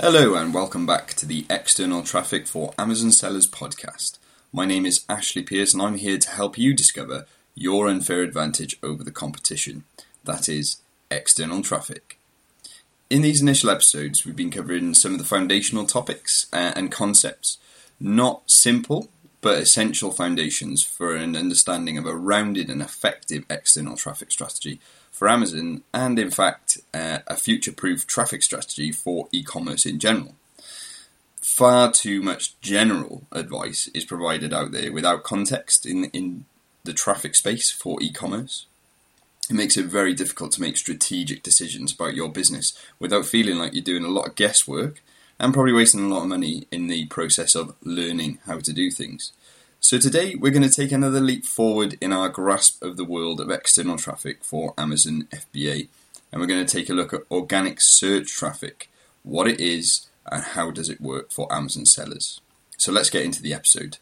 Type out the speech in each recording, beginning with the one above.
Hello, and welcome back to the External Traffic for Amazon Sellers podcast. My name is Ashley Pierce, and I'm here to help you discover your unfair advantage over the competition that is, external traffic. In these initial episodes, we've been covering some of the foundational topics uh, and concepts, not simple but essential foundations for an understanding of a rounded and effective external traffic strategy for Amazon and, in fact, uh, a future proof traffic strategy for e commerce in general. Far too much general advice is provided out there without context in, in the traffic space for e commerce. It makes it very difficult to make strategic decisions about your business without feeling like you're doing a lot of guesswork and probably wasting a lot of money in the process of learning how to do things. So today we're going to take another leap forward in our grasp of the world of external traffic for Amazon FBA. And we're going to take a look at organic search traffic, what it is, and how does it work for Amazon sellers. So let's get into the episode.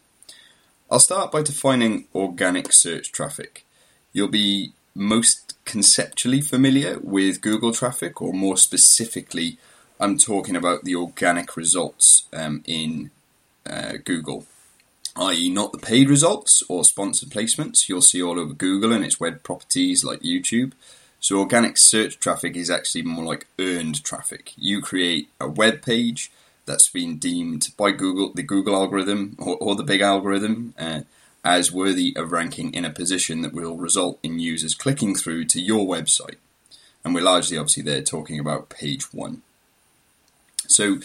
I'll start by defining organic search traffic. You'll be most conceptually familiar with Google traffic, or more specifically, I'm talking about the organic results um, in uh, Google i.e., not the paid results or sponsored placements you'll see all over Google and its web properties like YouTube. So, organic search traffic is actually more like earned traffic. You create a web page that's been deemed by Google, the Google algorithm or, or the Bing algorithm, uh, as worthy of ranking in a position that will result in users clicking through to your website. And we're largely obviously there talking about page one. So,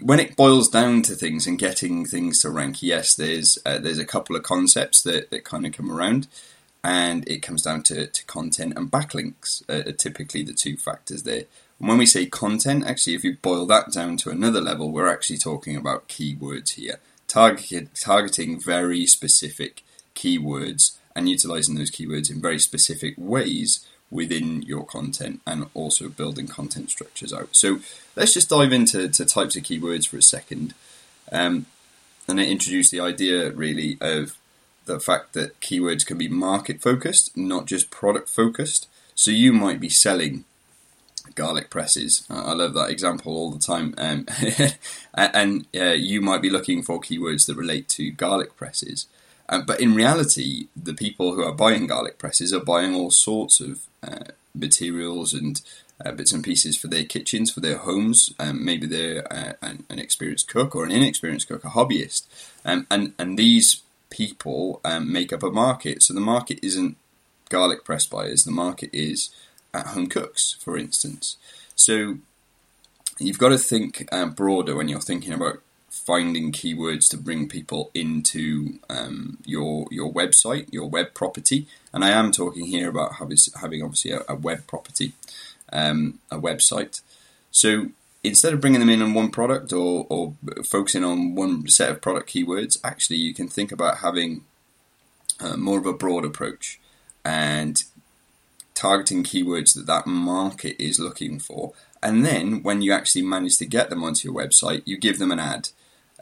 when it boils down to things and getting things to rank, yes, there's uh, there's a couple of concepts that, that kind of come around, and it comes down to, to content and backlinks uh, are typically the two factors there. And when we say content, actually, if you boil that down to another level, we're actually talking about keywords here, target, targeting very specific keywords and utilizing those keywords in very specific ways within your content and also building content structures out. So let's just dive into types of keywords for a second. Um, and I introduce the idea really of the fact that keywords can be market focused, not just product focused. So you might be selling garlic presses. I love that example all the time. Um, and uh, you might be looking for keywords that relate to garlic presses. Uh, but in reality, the people who are buying garlic presses are buying all sorts of uh, materials and uh, bits and pieces for their kitchens, for their homes. Um, maybe they're uh, an, an, experienced cook or an inexperienced cook, a hobbyist, um, and and these people um, make up a market. So the market isn't garlic press buyers. The market is at home cooks, for instance. So you've got to think uh, broader when you're thinking about finding keywords to bring people into um, your your website, your web property. And I am talking here about having, having obviously a, a web property, um, a website. So instead of bringing them in on one product or, or focusing on one set of product keywords, actually you can think about having uh, more of a broad approach and targeting keywords that that market is looking for. And then when you actually manage to get them onto your website, you give them an ad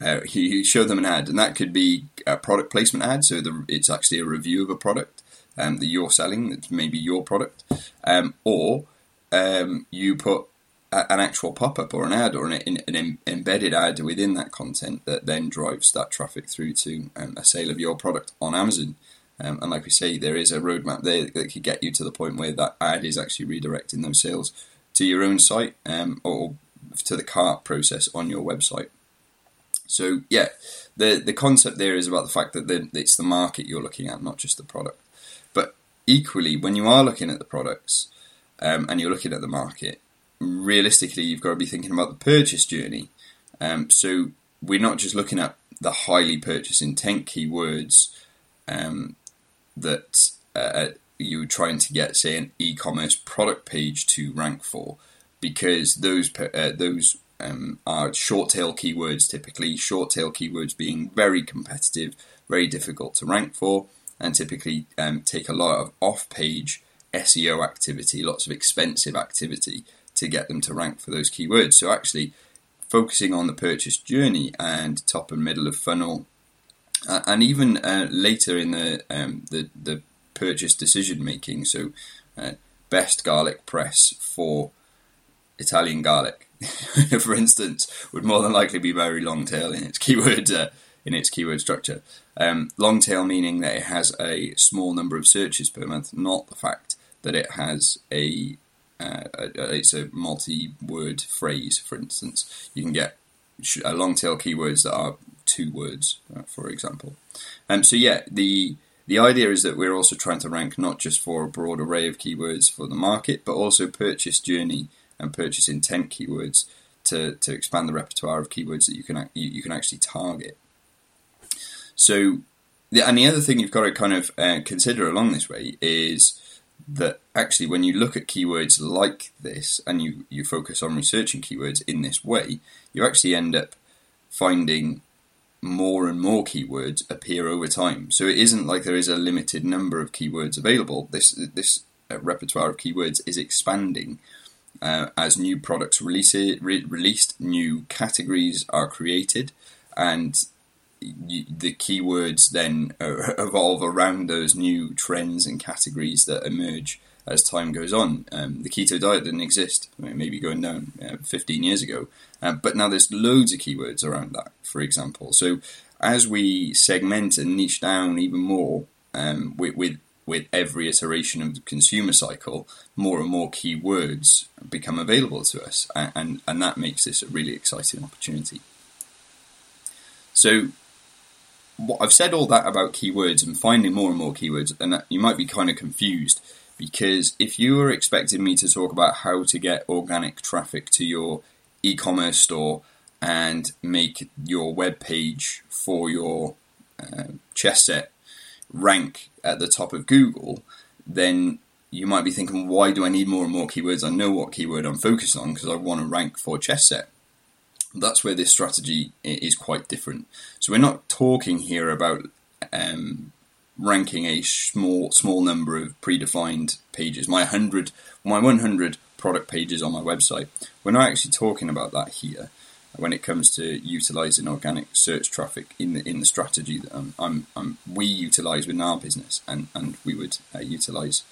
uh, you show them an ad, and that could be a product placement ad. So the, it's actually a review of a product um, that you're selling, that's maybe your product, um, or um, you put a, an actual pop up or an ad or an, an, embedded ad within that content that then drives that traffic through to um, a sale of your product on Amazon. Um, and like we say, there is a roadmap there that could get you to the point where that ad is actually redirecting those sales to your own site um, or to the cart process on your website. So yeah, the the concept there is about the fact that the, it's the market you're looking at, not just the product. But equally, when you are looking at the products um, and you're looking at the market, realistically, you've got to be thinking about the purchase journey. Um, so we're not just looking at the highly purchase intent keywords um, that uh, you're trying to get, say, an e-commerce product page to rank for, because those uh, those um, are short tail keywords typically. Short tail keywords being very competitive, very difficult to rank for, and typically um, take a lot of off page SEO activity, lots of expensive activity to get them to rank for those keywords. So, actually, focusing on the purchase journey and top and middle of funnel, uh, and even uh, later in the, um, the, the purchase decision making. So, uh, best garlic press for Italian garlic for instance, would more than likely be very long tail in its keyword uh, in its keyword structure. Um, long tail meaning that it has a small number of searches per month, not the fact that it has a, uh, a it's a multi-word phrase. For instance, you can get a long tail keywords that are two words, uh, for example. Um, so yeah, the the idea is that we're also trying to rank not just for a broad array of keywords for the market, but also purchase journey and purchase intent keywords to, to expand the repertoire of keywords that you can you, you can actually target. So, and the other thing you've got to kind of uh, consider along this way is that actually when you look at keywords like this and you, you focus on researching keywords in this way, you actually end up finding more and more keywords appear over time. So it isn't like there is a limited number of keywords available. This this uh, repertoire of keywords is expanding uh, as new products release it, re- released, new categories are created, and the keywords then uh, evolve around those new trends and categories that emerge as time goes on. Um, the keto diet didn't exist, maybe going down uh, 15 years ago, uh, but now there's loads of keywords around that, for example. So as we segment and niche down even more um, with, with with every iteration of the consumer cycle, more and more keywords become available to us, and, and, and that makes this a really exciting opportunity. So, what I've said all that about keywords and finding more and more keywords, and you might be kind of confused because if you were expecting me to talk about how to get organic traffic to your e-commerce store and make your web page for your uh, chess set rank at the top of Google, then you might be thinking, why do I need more and more keywords? I know what keyword I'm focused on because I want to rank for chess set. That's where this strategy is quite different. So we're not talking here about um, ranking a small small number of predefined pages. My hundred, my 100 product pages on my website. We're not actually talking about that here when it comes to utilizing organic search traffic in the in the strategy that um, I'm, I'm, we utilize within our business and, and we would uh, utilize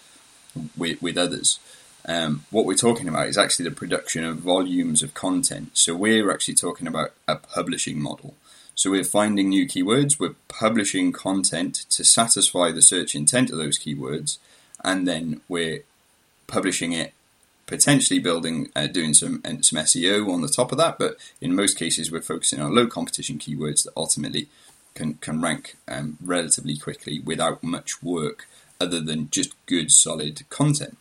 with, with others. Um, what we're talking about is actually the production of volumes of content. So we're actually talking about a publishing model. So we're finding new keywords, we're publishing content to satisfy the search intent of those keywords, and then we're publishing it potentially building, uh, doing some some SEO on the top of that. But in most cases, we're focusing on low competition keywords that ultimately can can rank um, relatively quickly without much work, other than just good solid content.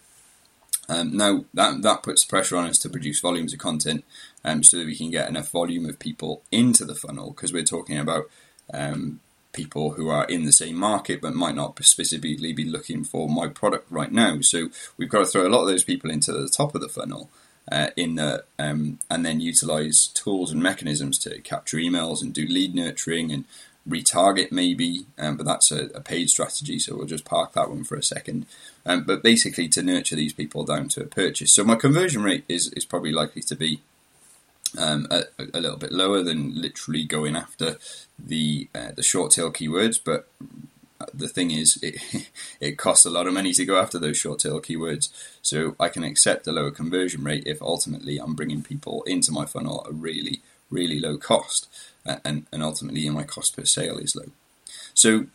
Um, now that that puts pressure on us to produce volumes of content, um, so that we can get enough volume of people into the funnel because we're talking about um, people who are in the same market but might not specifically be looking for my product right now. So we've got to throw a lot of those people into the top of the funnel. Uh, in the um, and then utilize tools and mechanisms to capture emails and do lead nurturing and retarget maybe, um, but that's a, a, paid strategy, so we'll just park that one for a second. Um, but basically, to nurture these people down to a purchase. So my conversion rate is is probably likely to be um, a, a, little bit lower than literally going after the uh, the short tail keywords, but the thing is, it, it costs a lot of money to go after those short tail keywords. So I can accept a lower conversion rate if ultimately I'm bringing people into my funnel at a really, really low cost, uh, and and ultimately my cost per sale is low. So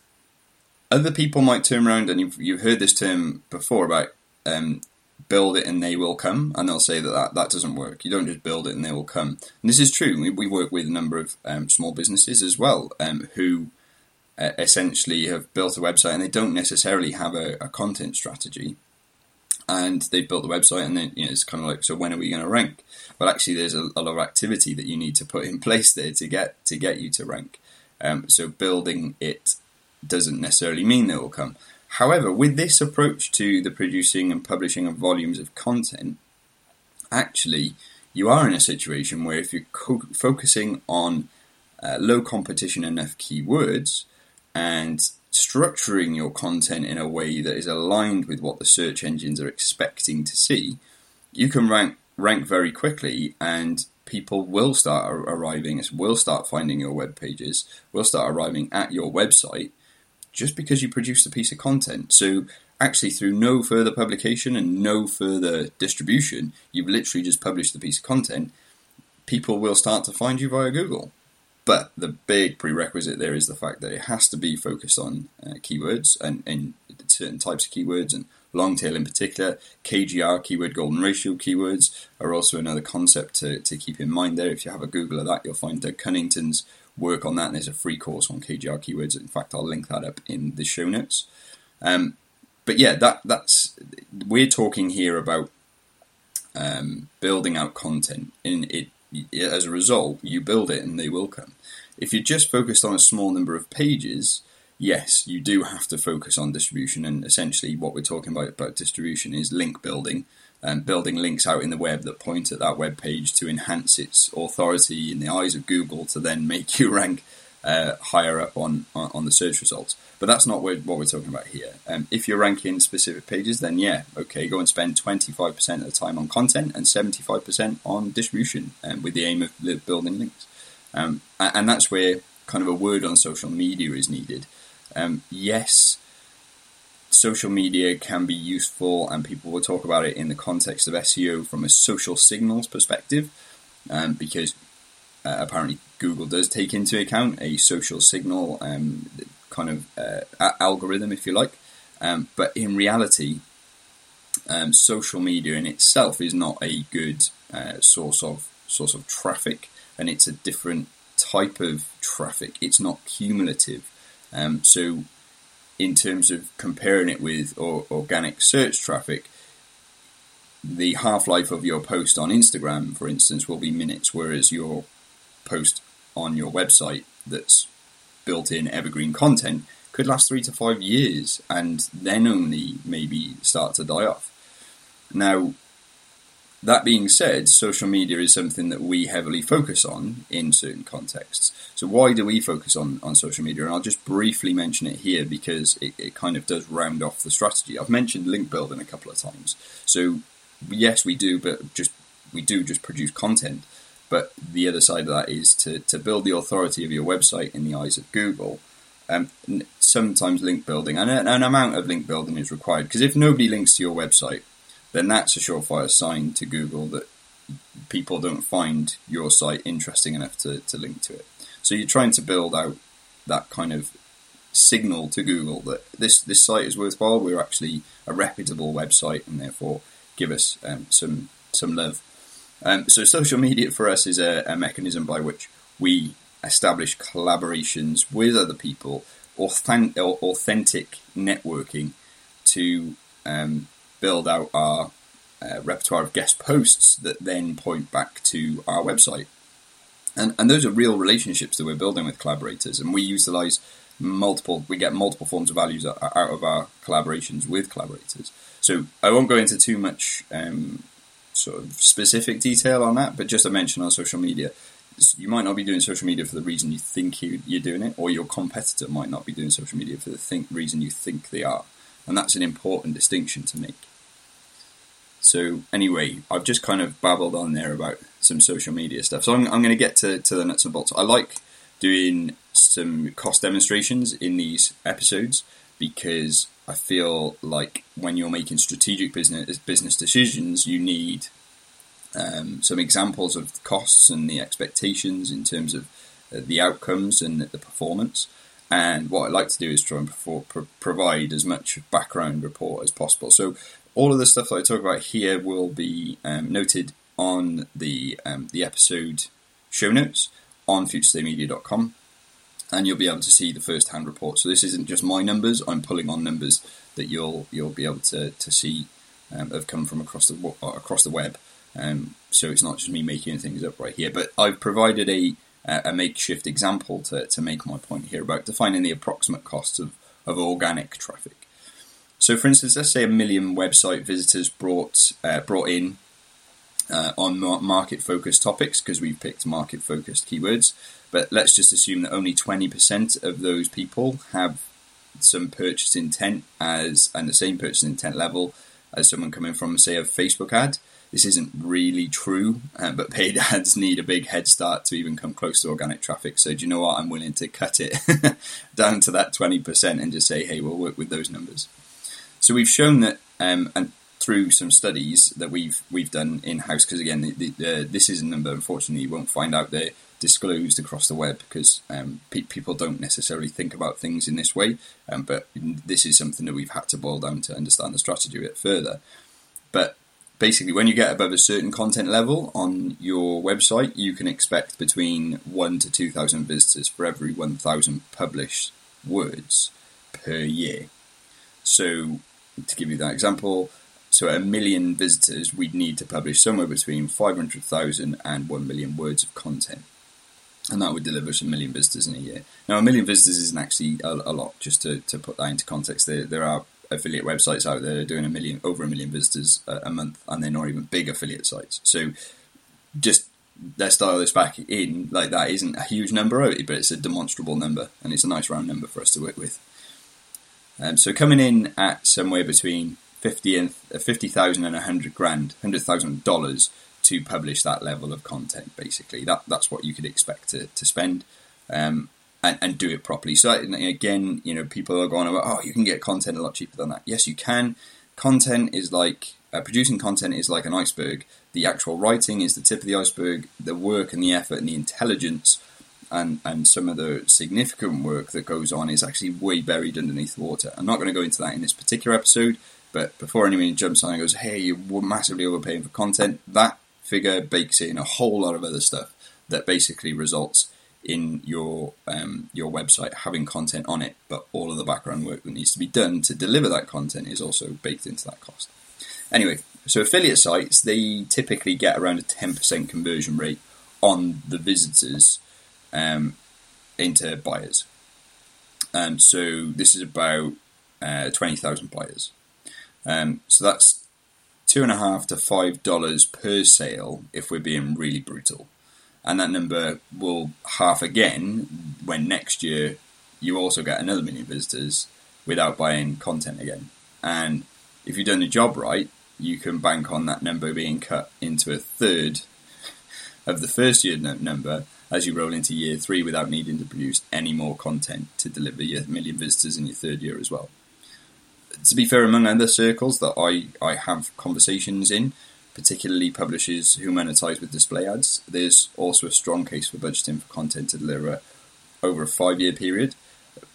other people might turn around, and you've, you've heard this term before about um, build it and they will come, and they'll say that, that that doesn't work. You don't just build it and they will come. And this is true. We, we work with a number of um, small businesses as well um, who uh, essentially have built a website and they don't necessarily have a, a content strategy. And they've built the website, and then you know, it's kind of like, so when are we going to rank? But actually, there's a, a, lot of activity that you need to put in place there to get to get you to rank. Um, so building it doesn't necessarily mean they will come. However, with this approach to the producing and publishing of volumes of content, actually, you are in a situation where if you're co- focusing on uh, low competition enough keywords and structuring your content in a way that is aligned with what the search engines are expecting to see, you can rank rank very quickly and people will start arriving, will start finding your web pages, will start arriving at your website just because you produced a piece of content. So actually through no further publication and no further distribution, you've literally just published the piece of content. people will start to find you via Google. But the big prerequisite there is the fact that it has to be focused on uh, keywords and, and certain types of keywords and long tail in particular. KGR, keyword golden ratio keywords, are also another concept to, to keep in mind there. If you have a Google of that, you'll find Doug Cunnington's work on that. And there's a free course on KGR keywords. In fact, I'll link that up in the show notes. Um, but yeah, that that's we're talking here about um, building out content, and it as a result, you build it and they will come. If you're just focused on a small number of pages, yes, you do have to focus on distribution. And essentially, what we're talking about about distribution is link building and um, building links out in the web that point at that web page to enhance its authority in the eyes of Google to then make you rank uh, higher up on, on, the search results. But that's not what, we're talking about here. Um, if you're ranking specific pages, then yeah, okay, go and spend 25% of the time on content and 75% on distribution um, with the aim of building links. Um, and that's where kind of a word on social media is needed. Um, yes, social media can be useful, and people will talk about it in the context of SEO from a social signals perspective, um, because uh, apparently Google does take into account a social signal um, kind of uh, algorithm, if you like. Um, but in reality, um, social media in itself is not a good uh, source of source of traffic, and it's a different type of traffic. It's not cumulative. Um, so, in terms of comparing it with or, organic search traffic, the half life of your post on Instagram, for instance, will be minutes, whereas your post on your website that's built in evergreen content could last three to five years and then only maybe start to die off. Now, that being said, social media is something that we heavily focus on in certain contexts. So, why do we focus on, on social media? And I'll just briefly mention it here because it, it kind of does round off the strategy. I've mentioned link building a couple of times. So, yes, we do, but just we do just produce content. But the other side of that is to, to build the authority of your website in the eyes of Google. Um, sometimes link building and an amount of link building is required because if nobody links to your website, then that's a surefire sign to Google that people don't find your site interesting enough to, to link to it. So you're trying to build out that kind of signal to Google that this this site is worthwhile. We're actually a reputable website, and therefore give us um, some some love. Um, so social media for us is a, a, mechanism by which we establish collaborations with other people, authentic, authentic networking to um, build out our uh, repertoire of guest posts that then point back to our website. And, and those are real relationships that we're building with collaborators, and we utilize multiple, we get multiple forms of values out of our collaborations with collaborators. So I won't go into too much um, sort of specific detail on that, but just a mention on social media. You might not be doing social media for the reason you think you, are doing it, or your competitor might not be doing social media for the think, reason you think they are. And that's an important distinction to make. So, anyway, I've just kind of babbled on there about some social media stuff. So, I'm, I'm going to get to, to the nuts and bolts. I like doing some cost demonstrations in these episodes because I feel like when you're making strategic business business decisions, you need um, some examples of costs and the expectations in terms of uh, the outcomes and the performance. And what I like to do is try and pro- provide as much background report as possible. So all of the stuff that I talk about here will be um, noted on the um, the episode show notes on futurestatemedia.com and you'll be able to see the first hand report. So this isn't just my numbers; I'm pulling on numbers that you'll you'll be able to to see um, have come from across the across the web. Um, so it's not just me making things up right here, but I've provided a a makeshift example to, to make my point here about defining the approximate costs of, of organic traffic. So, for instance, let's say a million website visitors brought uh, brought in uh, on market focused topics because we've picked market focused keywords. But let's just assume that only 20% of those people have some purchase intent as and the same purchase intent level as someone coming from, say, a Facebook ad. This isn't really true, uh, but paid ads need a big head start to even come close to organic traffic. So, do you know what? I'm willing to cut it down to that 20% and just say, hey, we'll work with those numbers. So, we've shown that, um, and through some studies that we've we've done in house because again, the, the, this is a number unfortunately you won't find out there disclosed across the web because um, pe- people don't necessarily think about things in this way. Um, but this is something that we've had to boil down to understand the strategy a bit further. But basically, when you get above a certain content level on your website, you can expect between one to two thousand visitors for every one thousand published words per year. So, to give you that example, so a million visitors, we'd need to publish somewhere between 500,000 and 1 million words of content and that would deliver us a million visitors in a year. Now, a million visitors isn't actually a, a lot. Just to, to put that into context, there there are affiliate websites out there doing a million over a million visitors a, a month, and they're not even big affiliate sites. So, just let's dial this back in. Like that isn't a huge number, but it's a demonstrable number, and it's a nice round number for us to work with. Um, so coming in at somewhere between fifty and uh, fifty thousand and a hundred grand, hundred thousand dollars to publish that level of content. Basically, that that's what you could expect to to spend. Um, and, and, do it properly. So again, you know, people are going about, oh, you can get content a lot cheaper than that. Yes, you can. Content is like uh, producing content is like an iceberg. The actual writing is the tip of the iceberg. The work and the effort and the intelligence and and some of the significant work that goes on is actually way buried underneath water. I'm not going to go into that in this particular episode, but before anyone jumps on and goes, "Hey, you're massively overpaying for content," that figure bakes in a whole lot of other stuff that basically results in your um, your website having content on it, but all of the background work that needs to be done to deliver that content is also baked into that cost. Anyway, so affiliate sites they typically get around a ten percent conversion rate on the visitors um, into buyers. Um, so this is about uh, twenty thousand buyers. Um, so that's two and a half to five dollars per sale if we're being really brutal. And that number will half again when next year you also get another million visitors without buying content again. And if you've done the job right, you can bank on that number being cut into a third of the first year number as you roll into year three without needing to produce any more content to deliver your million visitors in your third year as well to be fair, among other circles that I, I have conversations in, particularly publishers who monetize with display ads, there's also a strong case for budgeting for content to deliver over a five year period.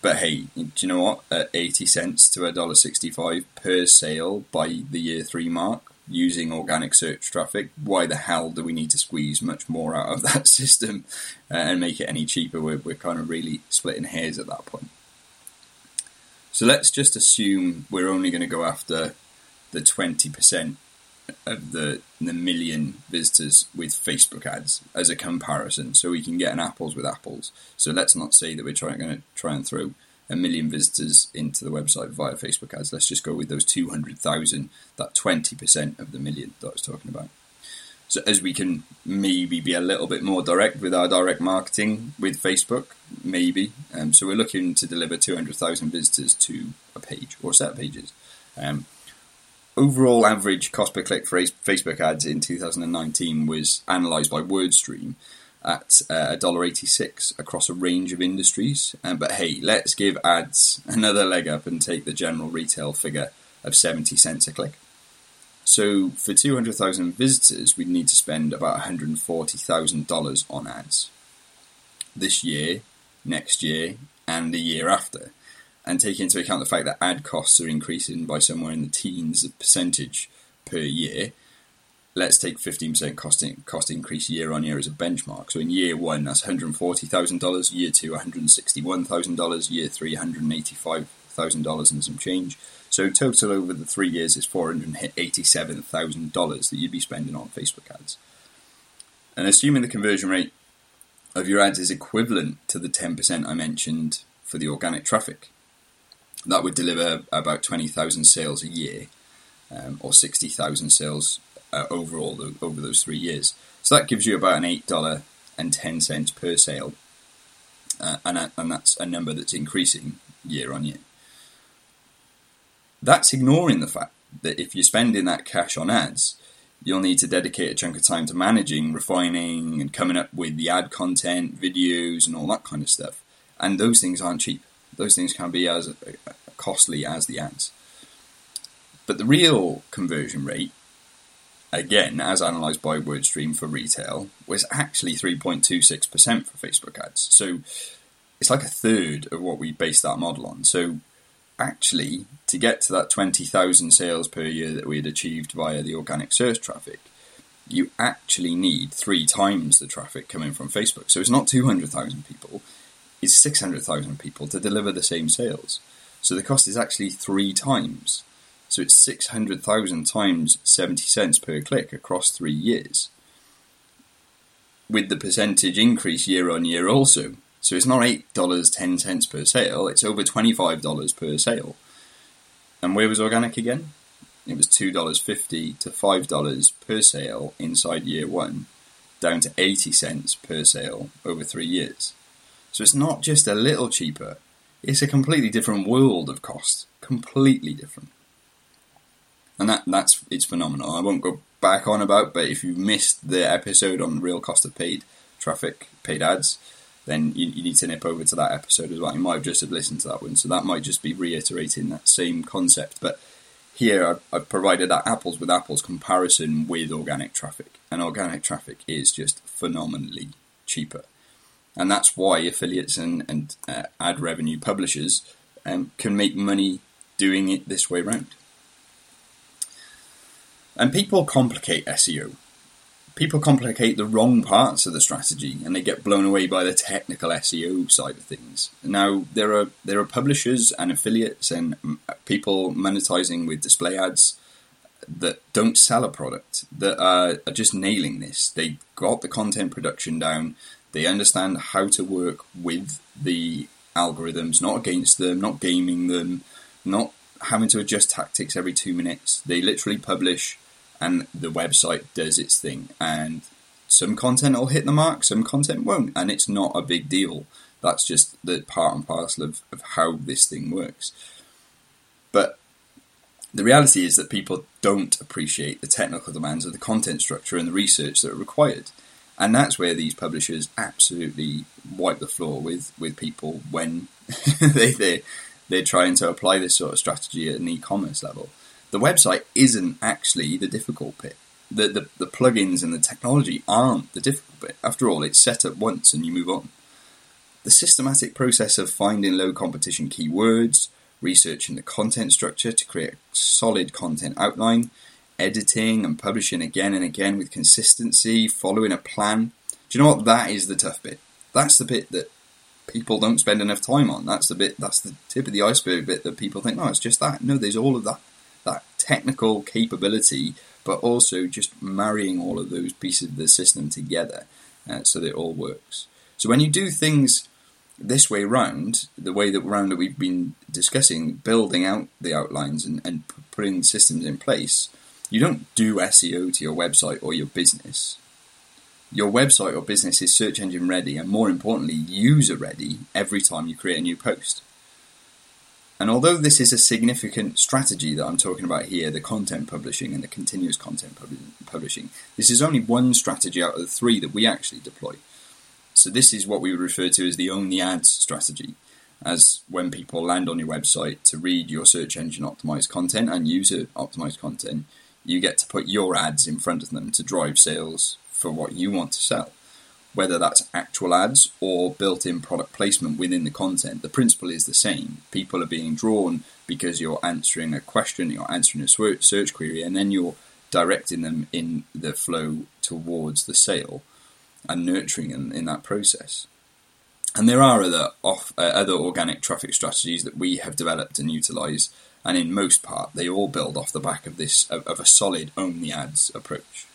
But hey, do you know what? At 80 cents to $1.65 per sale by the year three mark, using organic search traffic, why the hell do we need to squeeze much more out of that system uh, and make it any cheaper? We're, we're kind of really splitting hairs at that point. So let's just assume we're only going to go after the 20% of the, the million visitors with Facebook ads as a comparison, so we can get an apples with apples. So let's not say that we're trying going to try and throw a million visitors into the website via Facebook ads. Let's just go with those 200,000, that 20% of the million that I was talking about so as we can maybe be a little bit more direct with our direct marketing with Facebook, maybe. Um, so we're looking to deliver 200,000 visitors to a page or set of pages. Um, overall average cost per click for Facebook ads in 2019 was analysed by WordStream at uh, $1.86 across a range of industries. Um, but hey, let's give ads another leg up and take the general retail figure of 70 cents a click. So for 200,000 visitors, we'd need to spend about $140,000 on ads this year, next year, and the year after. And take into account the fact that ad costs are increasing by somewhere in the teens percentage per year, let's take 15% cost, in, cost increase year on year as a benchmark. So in year one, that's $140,000, year two, $161,000, year three, $185,000 and some change. So total over the three years is four hundred eighty-seven thousand dollars that you'd be spending on Facebook ads. And assuming the conversion rate of your ads is equivalent to the ten percent I mentioned for the organic traffic, that would deliver about twenty thousand sales a year, um, or sixty thousand sales uh, overall over those three years. So that gives you about an eight dollar and ten cents per sale, uh, and and that's a number that's increasing year on year. That's ignoring the fact that if you're spending that cash on ads, you'll need to dedicate a chunk of time to managing, refining, and coming up with the ad content, videos, and all that kind of stuff. And those things aren't cheap. Those things can be as costly as the ads. But the real conversion rate, again, as analysed by WordStream for retail, was actually 3.26% for Facebook ads. So it's like a third of what we based that model on. So actually, to get to that 20,000 sales per year that we had achieved via the organic search traffic, you actually need three times the traffic coming from Facebook. So it's not 200,000 people, it's 600,000 people to deliver the same sales. So the cost is actually three times. So it's 600,000 times 70 cents per click across three years. With the percentage increase year on year also. So it's not $8.10 per sale, it's over $25 per sale. And where was organic again? It was $2.50 to $5 per sale inside year one, down to 80 cents per sale over three years. So it's not just a little cheaper, it's a completely different world of cost. Completely different. And that that's it's phenomenal. I won't go back on about, but if you've missed the episode on real cost of paid traffic, paid ads, then you, you, need to nip over to that episode as well. You might have just have listened to that one, so that might just be reiterating that same concept. But here I've, I've provided that apples with apples comparison with organic traffic, and organic traffic is just phenomenally cheaper, and that's why affiliates and, and uh, ad revenue publishers um, can make money doing it this way round. And people complicate SEO people complicate the wrong parts of the strategy and they get blown away by the technical SEO side of things. Now there are there are publishers and affiliates and people monetizing with display ads that don't sell a product that are, are just nailing this. They got the content production down. They understand how to work with the algorithms, not against them, not gaming them, not having to adjust tactics every two minutes. They literally publish and the website does its thing. And some content will hit the mark, some content won't, and it's not a big deal. That's just the part and parcel of, of how this thing works. But the reality is that people don't appreciate the technical demands of the content structure and the research that are required. And that's where these publishers absolutely wipe the floor with, with people when they, they, they're trying to apply this sort of strategy at an e commerce level the website isn't actually the difficult bit. The, the, the plugins and the technology aren't the difficult bit. After all, it's set up once and you move on. The systematic process of finding low competition keywords, researching the content structure to create a solid content outline, editing and publishing again and again with consistency, following a plan. Do you know what? That is the tough bit. That's the bit that people don't spend enough time on. That's the bit, that's the tip of the iceberg bit that people think, oh, it's just that. No, there's all of that that technical capability, but also just marrying all of those pieces of the system together uh, so that it all works. So when you do things this way round, the way that round that we've been discussing, building out the outlines and, and putting systems in place, you don't do SEO to your website or your business. Your website or business is search engine ready and more importantly, user ready every time you create a new post. And although this is a significant strategy that I'm talking about here, the content publishing and the continuous content pub- publishing, this is only one strategy out of the three that we actually deploy. So this is what we would refer to as the only ads strategy. As when people land on your website to read your search engine optimized content and user optimized content, you get to put your ads in front of them to drive sales for what you want to sell whether that's actual ads or built in product placement within the content, the principle is the same. People are being drawn because you're answering a question, you're answering a search query, and then you're directing them in the flow towards the sale and nurturing them in that process. And there are other off, uh, other organic traffic strategies that we have developed and utilize, and in most part, they all build off the back of this of, of a solid the ads approach.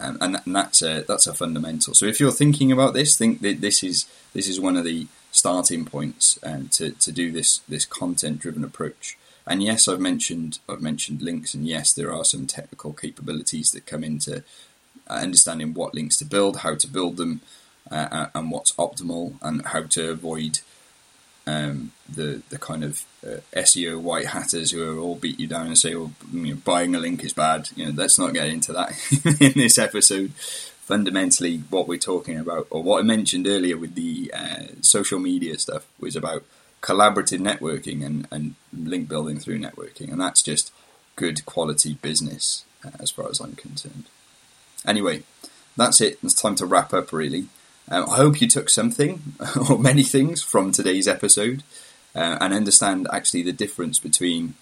Um, and, and, that's a that's a fundamental. So if you're thinking about this, think that this is this is one of the starting points um, to to do this this content driven approach. And yes, I've mentioned I've mentioned links, and yes, there are some technical capabilities that come into uh, understanding what links to build, how to build them, uh, and what's optimal, and how to avoid um, the the kind of uh, SEO white hatters who will all beat you down and say, "Well, you know, buying a link is bad." You know, let's not get into that in this episode. Fundamentally, what we're talking about, or what I mentioned earlier with the uh, social media stuff, was about collaborative networking and, and link building through networking, and that's just good quality business, uh, as far as I'm concerned. Anyway, that's it. It's time to wrap up, really. Um, I hope you took something or many things from today's episode uh, and understand actually the difference between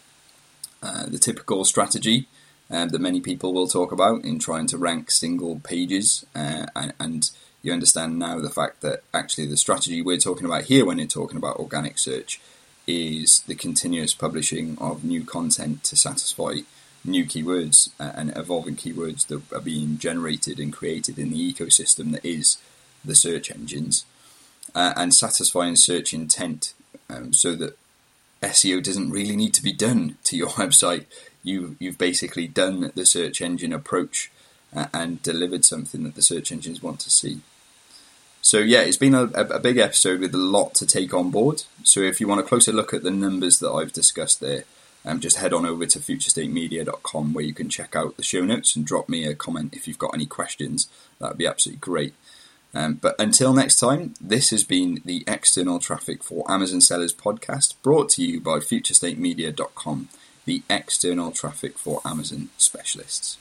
uh, the typical strategy um, that many people will talk about in trying to rank single pages, uh, and, and, you understand now the fact that actually the strategy we're talking about here when we're talking about organic search is the continuous publishing of new content to satisfy new keywords uh, and evolving keywords that are being generated and created in the ecosystem that is the search engines uh, and satisfying search intent um, so that SEO doesn't really need to be done to your website. You, you've basically done the search engine approach uh, and delivered something that the search engines want to see. So yeah, it's been a, a, big episode with a lot to take on board. So if you want a closer look at the numbers that I've discussed there, um, just head on over to futurestatemedia.com where you can check out the show notes and drop me a comment if you've got any questions. That would be absolutely great. Um, but until next time, this has been the External Traffic for Amazon Sellers podcast brought to you by futurestatemedia.com, the external traffic for Amazon specialists.